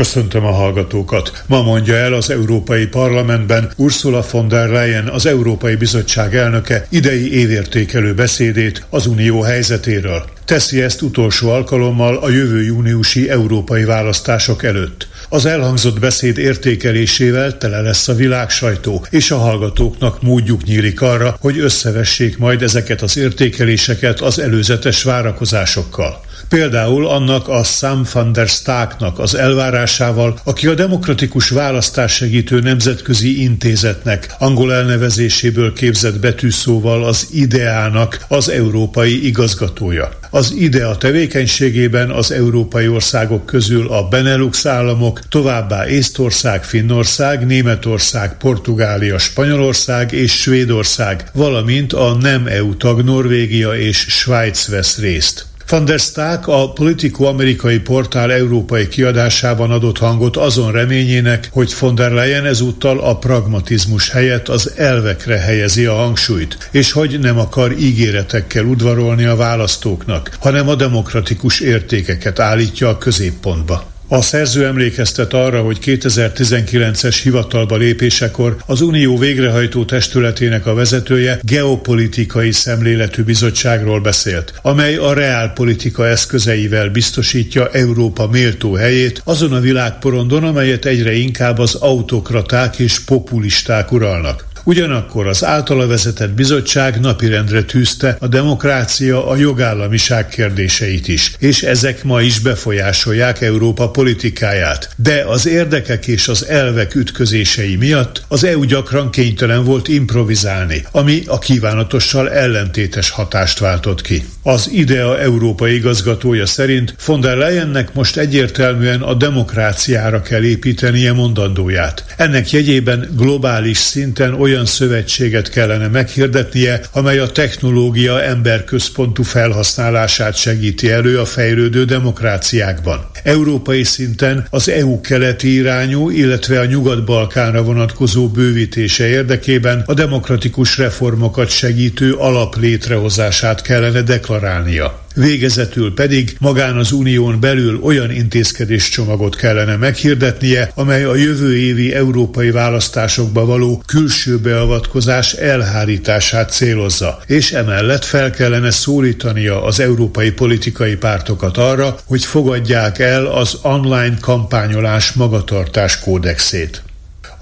Köszöntöm a hallgatókat. Ma mondja el az Európai Parlamentben Ursula von der Leyen, az Európai Bizottság elnöke idei évértékelő beszédét az unió helyzetéről. Teszi ezt utolsó alkalommal a jövő júniusi európai választások előtt. Az elhangzott beszéd értékelésével tele lesz a világ sajtó, és a hallgatóknak módjuk nyílik arra, hogy összevessék majd ezeket az értékeléseket az előzetes várakozásokkal. Például annak a Sam van der Staaknak az elvárásával, aki a demokratikus választás segítő nemzetközi intézetnek angol elnevezéséből képzett betűszóval az ideának az európai igazgatója. Az IDEA tevékenységében az európai országok közül a Benelux államok, továbbá Észtország, Finnország, Németország, Portugália, Spanyolország és Svédország, valamint a nem EU tag Norvégia és Svájc vesz részt. Van der Staak a Politico amerikai portál európai kiadásában adott hangot azon reményének, hogy von der Leyen ezúttal a pragmatizmus helyett az elvekre helyezi a hangsúlyt, és hogy nem akar ígéretekkel udvarolni a választóknak, hanem a demokratikus értékeket állítja a középpontba. A szerző emlékeztet arra, hogy 2019-es hivatalba lépésekor az Unió végrehajtó testületének a vezetője geopolitikai szemléletű bizottságról beszélt, amely a reálpolitika eszközeivel biztosítja Európa méltó helyét azon a világporondon, amelyet egyre inkább az autokraták és populisták uralnak. Ugyanakkor az általa vezetett bizottság napirendre tűzte a demokrácia, a jogállamiság kérdéseit is, és ezek ma is befolyásolják Európa politikáját. De az érdekek és az elvek ütközései miatt az EU gyakran kénytelen volt improvizálni, ami a kívánatossal ellentétes hatást váltott ki. Az IDEA Európa igazgatója szerint von der Leyennek most egyértelműen a demokráciára kell építenie mondandóját. Ennek jegyében globális szinten olyan olyan szövetséget kellene meghirdetnie, amely a technológia emberközpontú felhasználását segíti elő a fejlődő demokráciákban. Európai szinten az EU keleti irányú, illetve a Nyugat-Balkánra vonatkozó bővítése érdekében a demokratikus reformokat segítő alap létrehozását kellene deklarálnia. Végezetül pedig magán az unión belül olyan intézkedéscsomagot kellene meghirdetnie, amely a jövő évi európai választásokba való külső beavatkozás elhárítását célozza, és emellett fel kellene szólítania az európai politikai pártokat arra, hogy fogadják el az online kampányolás magatartás kódexét.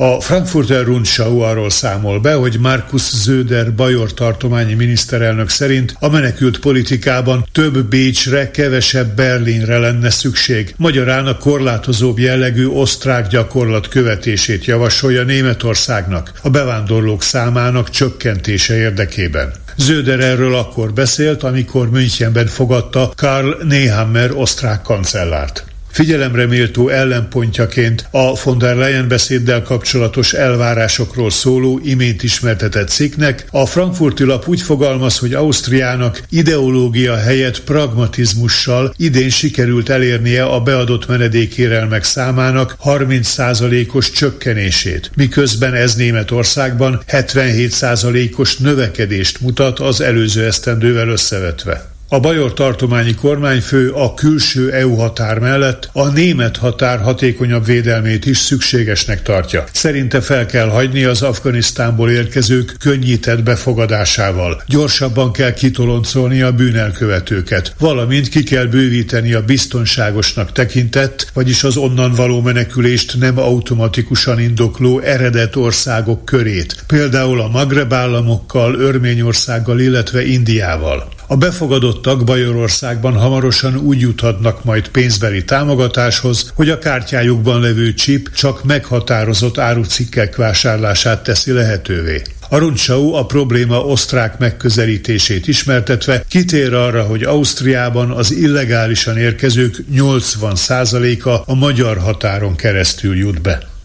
A Frankfurter Rundschau arról számol be, hogy Markus Zöder Bajor tartományi miniszterelnök szerint a menekült politikában több Bécsre, kevesebb Berlinre lenne szükség. Magyarán a korlátozóbb jellegű osztrák gyakorlat követését javasolja Németországnak a bevándorlók számának csökkentése érdekében. Zöder erről akkor beszélt, amikor Münchenben fogadta Karl Nehammer osztrák kancellárt. Figyelemre méltó ellenpontjaként a von der Leyen beszéddel kapcsolatos elvárásokról szóló imént ismertetett cikknek a frankfurti lap úgy fogalmaz, hogy Ausztriának ideológia helyett pragmatizmussal idén sikerült elérnie a beadott menedékérelmek számának 30%-os csökkenését, miközben ez Németországban 77%-os növekedést mutat az előző esztendővel összevetve. A Bajor tartományi kormányfő a külső EU határ mellett a német határ hatékonyabb védelmét is szükségesnek tartja. Szerinte fel kell hagyni az Afganisztánból érkezők könnyített befogadásával. Gyorsabban kell kitoloncolni a bűnelkövetőket, valamint ki kell bővíteni a biztonságosnak tekintett, vagyis az onnan való menekülést nem automatikusan indokló eredet országok körét, például a Magreb államokkal, Örményországgal, illetve Indiával. A befogadottak Bajorországban hamarosan úgy juthatnak majd pénzbeli támogatáshoz, hogy a kártyájukban levő csip csak meghatározott árucikkek vásárlását teszi lehetővé. A Runcsau a probléma osztrák megközelítését ismertetve kitér arra, hogy Ausztriában az illegálisan érkezők 80%-a a magyar határon keresztül jut be.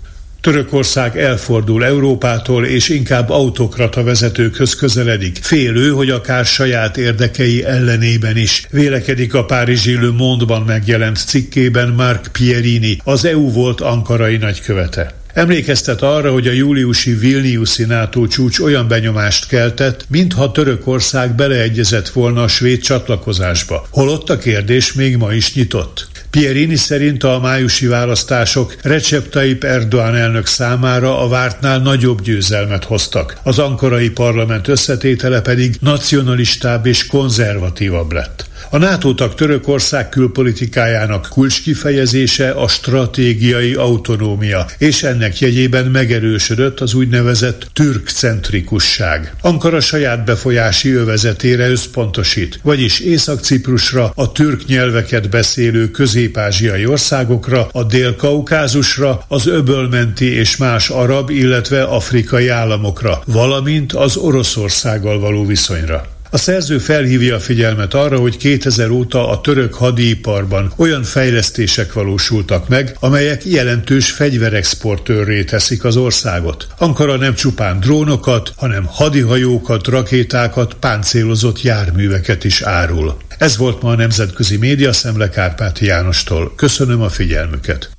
Törökország elfordul Európától, és inkább autokrata vezetőkhöz közeledik. Félő, hogy akár saját érdekei ellenében is. Vélekedik a Párizsi Le Monde-ban megjelent cikkében Mark Pierini, az EU volt ankarai nagykövete. Emlékeztet arra, hogy a júliusi Vilniuszi NATO csúcs olyan benyomást keltett, mintha Törökország beleegyezett volna a svéd csatlakozásba. Holott a kérdés még ma is nyitott. Pierini szerint a májusi választások Recep Tayyip Erdoğan elnök számára a vártnál nagyobb győzelmet hoztak. Az ankarai parlament összetétele pedig nacionalistább és konzervatívabb lett. A NATO tag Törökország külpolitikájának kulcskifejezése a stratégiai autonómia, és ennek jegyében megerősödött az úgynevezett türk-centrikusság. Ankara saját befolyási övezetére összpontosít, vagyis Észak-Ciprusra, a türk nyelveket beszélő közép-ázsiai országokra, a Dél-Kaukázusra, az öbölmenti és más arab, illetve afrikai államokra, valamint az Oroszországgal való viszonyra. A szerző felhívja a figyelmet arra, hogy 2000 óta a török hadiiparban olyan fejlesztések valósultak meg, amelyek jelentős fegyverexportőrré teszik az országot. Ankara nem csupán drónokat, hanem hadihajókat, rakétákat, páncélozott járműveket is árul. Ez volt ma a Nemzetközi Média Szemle Kárpáti Jánostól. Köszönöm a figyelmüket!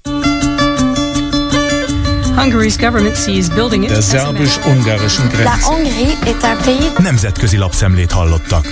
Der szerbus-ungarischen Grenze. Nemzetközi lapszemlét hallottak.